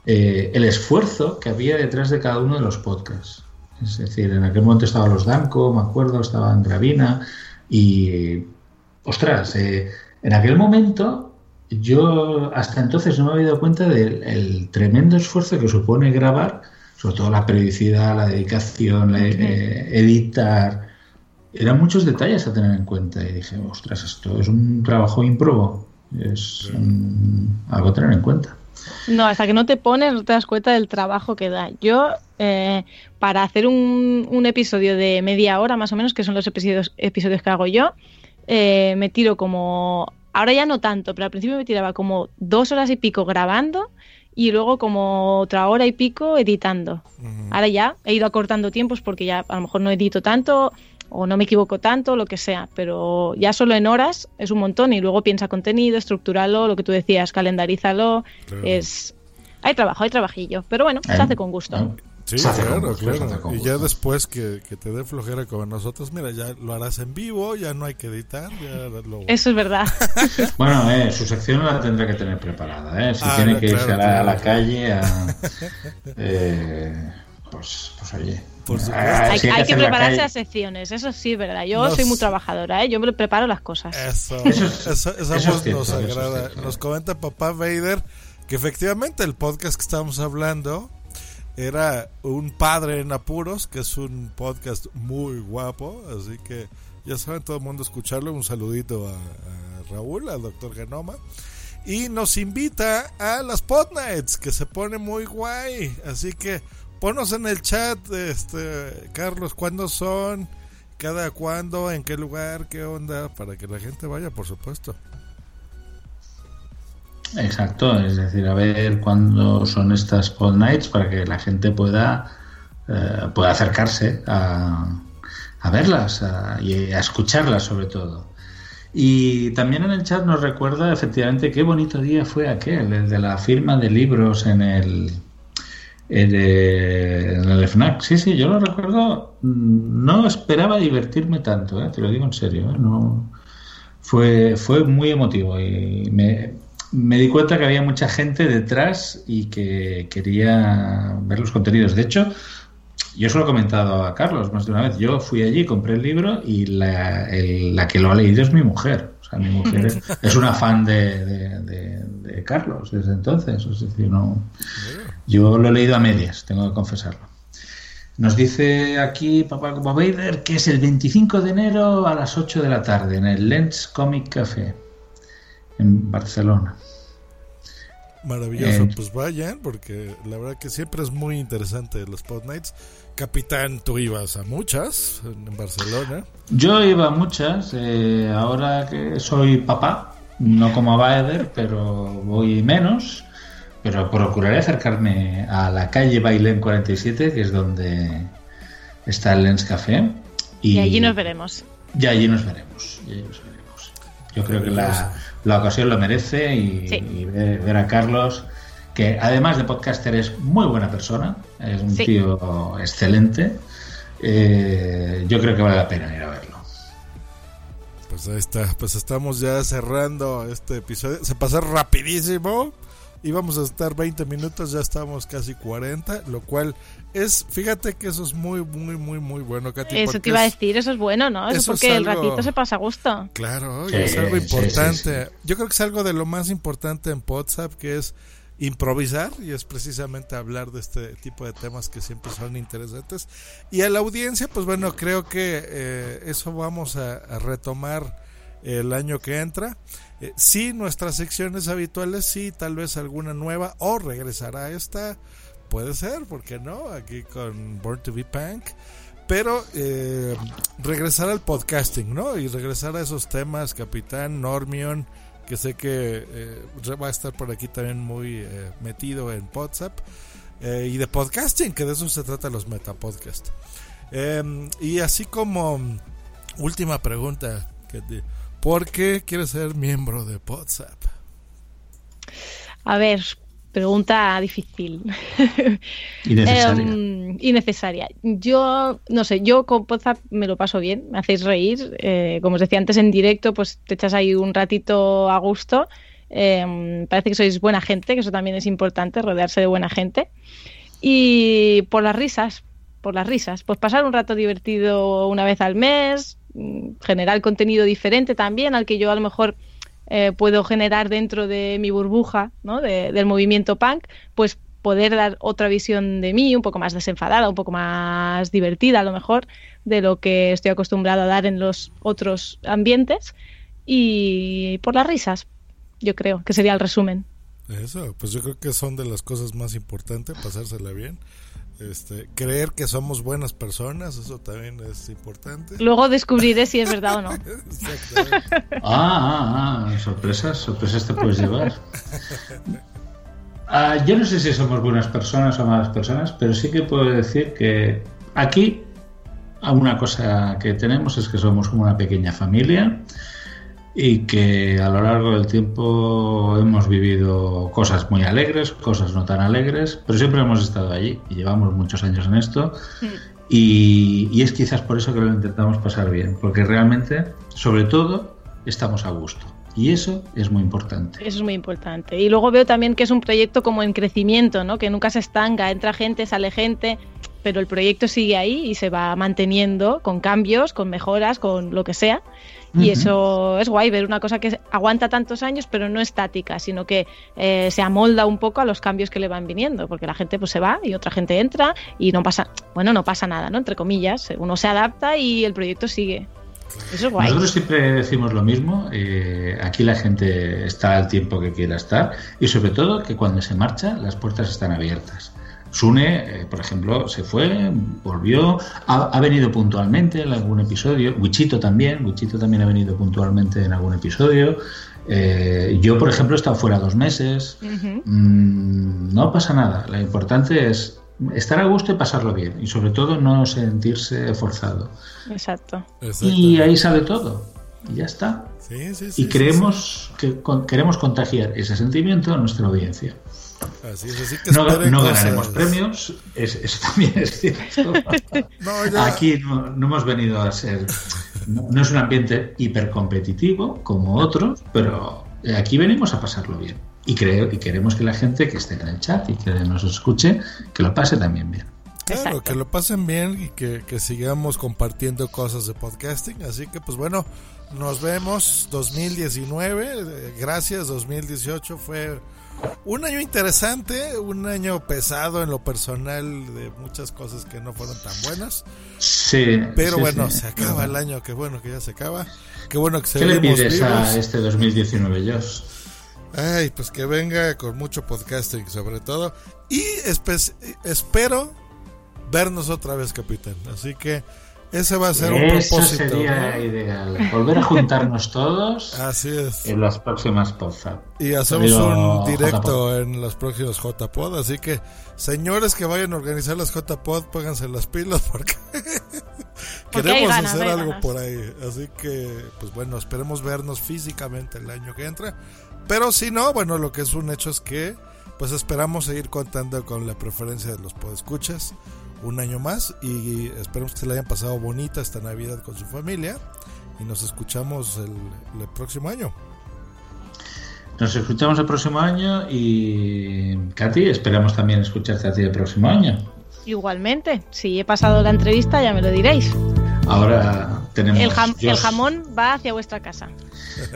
[SPEAKER 2] eh, el esfuerzo que había detrás de cada uno de los podcasts. Es decir, en aquel momento estaban los Danco, me acuerdo, estaban Gravina y, ostras, eh, en aquel momento yo hasta entonces no me había dado cuenta del el tremendo esfuerzo que supone grabar, sobre todo la periodicidad, la dedicación, la, eh, editar. Eran muchos detalles a tener en cuenta y dije, ostras, esto es un trabajo ímprobo, es un- algo a tener en cuenta.
[SPEAKER 4] No, hasta que no te pones no te das cuenta del trabajo que da. Yo, eh, para hacer un, un episodio de media hora más o menos, que son los episodios, episodios que hago yo, eh, me tiro como, ahora ya no tanto, pero al principio me tiraba como dos horas y pico grabando y luego como otra hora y pico editando. Ahora ya he ido acortando tiempos porque ya a lo mejor no edito tanto o no me equivoco tanto, lo que sea, pero ya solo en horas es un montón y luego piensa contenido, estructúralo, lo que tú decías, calendarízalo,
[SPEAKER 3] Claro.
[SPEAKER 4] es... Hay trabajo, hay trabajillo, pero bueno, se
[SPEAKER 2] Eh,
[SPEAKER 4] hace con gusto.
[SPEAKER 2] ¿no?
[SPEAKER 3] Sí,
[SPEAKER 2] Se hace con
[SPEAKER 3] claro,
[SPEAKER 2] gusto, se hace
[SPEAKER 3] claro.
[SPEAKER 2] con
[SPEAKER 3] Y ya después que, que te dé flojera como nosotros, mira, ya lo harás en vivo, ya no hay que editar, ya lo...
[SPEAKER 4] Eso es verdad.
[SPEAKER 2] Bueno, eh, su sección la tendrá que tener preparada. ¿eh? Si
[SPEAKER 3] Ah,
[SPEAKER 2] tiene
[SPEAKER 3] no,
[SPEAKER 2] que irse
[SPEAKER 3] claro,
[SPEAKER 2] a, la, a la
[SPEAKER 3] claro.
[SPEAKER 2] calle, a, eh, pues, pues oye.
[SPEAKER 3] Por supuesto.
[SPEAKER 2] Ah,
[SPEAKER 4] hay, hay que prepararse a secciones, eso sí es verdad. Yo
[SPEAKER 3] Nos-
[SPEAKER 4] soy muy trabajadora, ¿eh? yo me preparo las cosas.
[SPEAKER 3] Eso,
[SPEAKER 2] Eso eso cierto,
[SPEAKER 3] nos
[SPEAKER 2] eso es
[SPEAKER 3] agrada. Nos comenta papá Vader que efectivamente el podcast que estábamos hablando era un padre en apuros, que es un podcast muy guapo, así que ya saben todo el mundo escucharlo. Un saludito a, a Raúl, al doctor Genoma. Y nos invita a las Pod Nights, que se pone muy guay. Así que ponos en el chat, este Carlos, cuándo son, cada cuándo, en qué lugar, qué onda, para que la gente vaya, por supuesto.
[SPEAKER 2] Exacto, es decir, a ver cuándo son estas Pod Nights para que la gente pueda, eh, pueda acercarse a, a verlas y a escucharlas sobre todo. Y también en el chat nos recuerda efectivamente qué bonito día fue aquel, el de la firma de libros en el, en el, en el FNAC. Sí, sí, yo lo recuerdo. mm, No esperaba divertirme tanto, ¿eh? te lo digo en serio. ¿eh? No, fue, fue muy emotivo y me, me di cuenta que había mucha gente detrás y que quería ver los contenidos. De hecho, yo se lo he comentado a Carlos más de una vez. Yo fui allí, compré el libro y la, el- la que lo ha leído es mi mujer. Sea, mi mujer es, es una fan de, de- de- de Carlos desde entonces. Es decir, no, yo lo he leído a medias, tengo que confesarlo. Nos dice aquí Papá como Vader que es el 25 de enero a las 8 de la tarde en el Lens Comic Café en Barcelona.
[SPEAKER 3] Maravilloso,
[SPEAKER 2] Eh,
[SPEAKER 3] pues vayan, porque la verdad que siempre es muy interesante los Pod Nights. Capitán, tú ibas a muchas en Barcelona.
[SPEAKER 2] Yo iba a muchas, eh, ahora que soy papá, no como a Baeder, pero voy menos, pero procuraré acercarme a la calle Bailén 47, que es donde está el Lens Café.
[SPEAKER 4] Y allí nos veremos.
[SPEAKER 2] Y allí nos veremos. y allí nos veremos. Yo creo que la, la ocasión lo merece y,
[SPEAKER 4] Sí.
[SPEAKER 2] y ver, ver a Carlos, que además de podcaster es muy buena persona, es un
[SPEAKER 4] Sí.
[SPEAKER 2] tío excelente. eh, yo creo que vale la pena ir a verlo.
[SPEAKER 3] Pues ahí está, pues estamos ya cerrando este episodio. Se pasó rapidísimo. Íbamos a estar 20 minutos, ya estamos casi 40, lo cual es, fíjate que eso es muy, muy, muy, muy bueno, Katy.
[SPEAKER 4] Eso te iba a
[SPEAKER 3] es-
[SPEAKER 4] decir, eso es bueno, ¿no? Eso,
[SPEAKER 3] eso es
[SPEAKER 4] porque el
[SPEAKER 3] algo-
[SPEAKER 4] ratito se pasa a gusto.
[SPEAKER 3] Claro, y
[SPEAKER 2] Sí,
[SPEAKER 3] es algo
[SPEAKER 2] sí,
[SPEAKER 3] importante.
[SPEAKER 2] sí,
[SPEAKER 3] Yo creo que es algo de lo más importante en WhatsApp, que es improvisar y es precisamente hablar de este tipo de temas que siempre son interesantes. Y a la audiencia, pues bueno, creo que eh, eso vamos a, a retomar el año que entra. Eh, sí, nuestras secciones habituales, sí, tal vez alguna nueva o regresará esta. Puede ser, ¿por qué no? Aquí con Born to be Punk pero eh, regresar al podcasting, ¿no? Y regresar a esos temas, Capitán, Normion, que sé que eh, va a estar por aquí también muy eh, metido en WhatsApp, eh, y de podcasting, que de eso se trata los metapodcasts. Eh, y así como última pregunta, que te- ¿por qué quieres ser miembro de WhatsApp?
[SPEAKER 4] A ver, pregunta difícil.
[SPEAKER 2] Innecesaria.
[SPEAKER 4] Em, innecesaria. Yo, no sé, yo con WhatsApp me lo paso bien, me hacéis reír. eh, como os decía antes en directo, pues te echas ahí un ratito a gusto. Em, parece que sois buena gente, que eso también es importante, rodearse de buena gente. Y por las risas, por las risas, pues pasar un rato divertido una vez al mes, generar contenido diferente también, al que yo a lo mejor eh, puedo generar dentro de mi burbuja ¿no? de- del movimiento punk, pues poder dar otra visión de mí, un poco más desenfadada, un poco más divertida a lo mejor, de lo que estoy acostumbrado a dar en los otros ambientes. Y por las risas, yo creo que sería el resumen.
[SPEAKER 3] Eso, pues yo creo que son de las cosas más importantes, pasársela bien. Este, creer que somos buenas personas, eso también es importante.
[SPEAKER 4] Luego descubriré si es verdad o no.
[SPEAKER 2] Ah, ah, ah, sorpresas, sorpresas te puedes llevar. Ah, yo no sé si somos buenas personas o malas personas, pero sí que puedo decir que aquí una cosa que tenemos es que somos como una pequeña familia y que a lo largo del tiempo hemos vivido cosas muy alegres, cosas no tan alegres, pero siempre hemos estado allí y llevamos muchos años en esto y, y es quizás por eso que lo intentamos pasar bien, porque realmente, sobre todo, estamos a gusto y eso es muy importante.
[SPEAKER 4] Eso es muy importante. Y luego veo también que es un proyecto como en crecimiento, ¿no? Que nunca se estanca, entra gente, sale gente, pero el proyecto sigue ahí y se va manteniendo con cambios, con mejoras, con lo que sea. Y eso es guay, ver una cosa que aguanta tantos años, pero no estática, sino que eh, se amolda un poco a los cambios que le van viniendo, porque la gente pues se va y otra gente entra y no pasa, bueno, no pasa nada, ¿no? Entre comillas, uno se adapta y el proyecto sigue. Eso es guay.
[SPEAKER 2] Nosotros siempre decimos lo mismo, eh, aquí la gente está al tiempo que quiera estar y sobre todo que cuando se marcha las puertas están abiertas. Sune, eh, por ejemplo, se fue, volvió, ha, ha venido puntualmente en algún episodio, Wichito también, Wichito también ha venido puntualmente en algún episodio. Eh, yo, por ejemplo, he estado fuera dos meses. Mm, no pasa nada, lo importante es estar a gusto y pasarlo bien y sobre todo no sentirse forzado.
[SPEAKER 4] Exacto.
[SPEAKER 2] Y ahí sale todo. Y ya está.
[SPEAKER 3] Sí, sí, sí,
[SPEAKER 2] Y
[SPEAKER 3] sí,
[SPEAKER 2] creemos que con- queremos contagiar ese sentimiento a nuestra audiencia.
[SPEAKER 3] Sí. Así es, así que
[SPEAKER 2] No, no
[SPEAKER 3] cosas.
[SPEAKER 2] ganaremos premios, es- eso también es cierto.
[SPEAKER 3] No, ya-
[SPEAKER 2] Aquí no, no hemos venido a ser. No, no es un ambiente hipercompetitivo como otros, pero aquí venimos a pasarlo bien. Y, creo, y queremos que la gente que esté en el chat y que nos escuche, que lo pase también bien.
[SPEAKER 3] Claro,
[SPEAKER 4] Exacto.
[SPEAKER 3] que lo pasen bien y que, que sigamos compartiendo cosas de podcasting. Así que, pues bueno, nos vemos 2019. eh, Gracias, 2018 fue un año interesante, un año pesado en lo personal de muchas cosas que no fueron tan buenas.
[SPEAKER 2] Sí.
[SPEAKER 3] Pero
[SPEAKER 2] sí,
[SPEAKER 3] bueno,
[SPEAKER 2] sí.
[SPEAKER 3] se acaba el año, qué bueno que ya se acaba. Qué bueno que
[SPEAKER 2] ¿Qué le pides
[SPEAKER 3] vivos.
[SPEAKER 2] a este 2019, Josh?
[SPEAKER 3] Ay, pues que venga con mucho podcasting sobre todo. Y espe- espero vernos otra vez, capitán. Así que ese va a ser un
[SPEAKER 2] Eso
[SPEAKER 3] propósito.
[SPEAKER 2] sería
[SPEAKER 3] ¿no?
[SPEAKER 2] ideal. Volver a juntarnos todos
[SPEAKER 3] Así es.
[SPEAKER 2] en las próximas podcast.
[SPEAKER 3] Y hacemos
[SPEAKER 2] Digo,
[SPEAKER 3] un
[SPEAKER 2] JPod.
[SPEAKER 3] directo en los próximos JPod. Así que, señores que vayan a organizar las JPod, pónganse las pilas porque queremos
[SPEAKER 4] ganas,
[SPEAKER 3] hacer algo
[SPEAKER 4] ganas.
[SPEAKER 3] por ahí. Así que, pues bueno, esperemos vernos físicamente el año que entra. Pero si no, bueno, lo que es un hecho es que, pues esperamos seguir contando con la preferencia de los podescuchas un año más. Y esperemos que se le hayan pasado bonita esta Navidad con su familia. Y nos escuchamos el- el próximo año.
[SPEAKER 2] Nos escuchamos el próximo año y Katy, esperamos también escucharte a ti el próximo año.
[SPEAKER 4] Igualmente, si he pasado la entrevista ya me lo diréis.
[SPEAKER 2] Ahora tenemos...
[SPEAKER 4] El, jam- el jamón va hacia vuestra casa.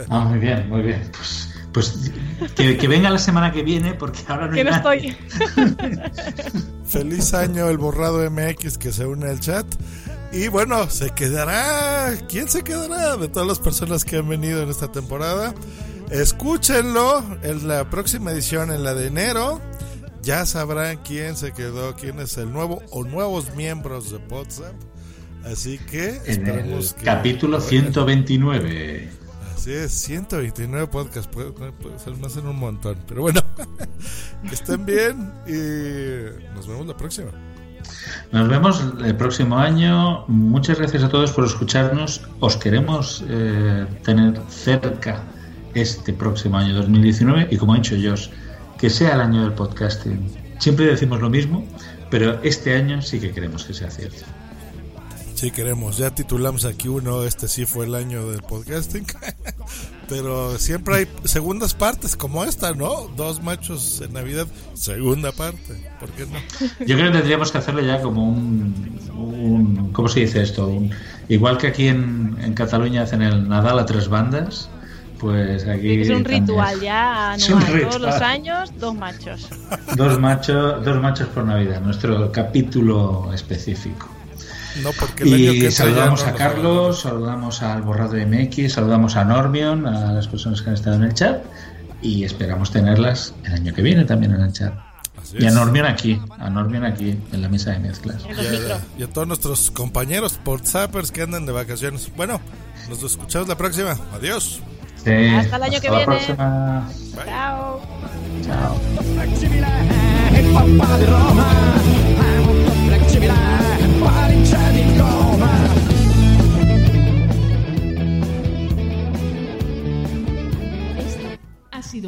[SPEAKER 2] Ah, muy bien, muy bien. Pues, pues que, que venga la semana que viene porque ahora no
[SPEAKER 4] Que
[SPEAKER 2] hay
[SPEAKER 4] no
[SPEAKER 2] nadie.
[SPEAKER 4] estoy.
[SPEAKER 3] Feliz año el borrado MX que se une al chat. Y bueno, se quedará. ¿Quién se quedará de todas las personas que han venido en esta temporada? Escúchenlo en la próxima edición, en la de enero. Ya sabrán quién se quedó, quién es el nuevo o nuevos miembros de WhatsApp. Así que
[SPEAKER 2] En el
[SPEAKER 3] que.
[SPEAKER 2] capítulo 129.
[SPEAKER 3] Así es, 129 podcasts. Puede, ser, no hacen un montón. Pero bueno, que estén bien y nos vemos la próxima.
[SPEAKER 2] Nos vemos el próximo año. Muchas gracias a todos por escucharnos. Os queremos eh, tener cerca este próximo año 2019 y como ha dicho Josh, que sea el año del podcasting. Siempre decimos lo mismo, pero este año sí que queremos que sea cierto.
[SPEAKER 3] Sí, queremos. Ya titulamos aquí uno, este sí fue el año del podcasting. Pero siempre hay segundas partes como esta, ¿no? Dos machos en Navidad, segunda parte. ¿Por qué no?
[SPEAKER 2] Yo creo que tendríamos que hacerlo ya como un, un- ¿cómo se dice esto? Un- igual que aquí en, en Cataluña hacen el Nadal a tres bandas, pues aquí
[SPEAKER 4] Es un
[SPEAKER 2] también.
[SPEAKER 4] ritual ya anual. Todos
[SPEAKER 2] ritual.
[SPEAKER 4] los años, dos machos.
[SPEAKER 2] Dos machos, dos machos por Navidad, nuestro capítulo específico.
[SPEAKER 3] No, porque el año que
[SPEAKER 2] Y saludamos
[SPEAKER 3] no
[SPEAKER 2] a Carlos, saludamos al Borrado MX, saludamos a Normion, a las personas que han estado en el chat y esperamos tenerlas el año que viene también en el chat.
[SPEAKER 3] Así
[SPEAKER 2] Y a. Normion aquí, a Normion aquí en la mesa de mezclas.
[SPEAKER 3] Y a, y a todos nuestros compañeros portzappers que andan de vacaciones. Bueno, nos escuchamos la próxima. Adiós.
[SPEAKER 2] Sí,
[SPEAKER 4] Hasta el año que viene.
[SPEAKER 2] próxima.
[SPEAKER 4] Chao.
[SPEAKER 2] Chao.
[SPEAKER 1] Ha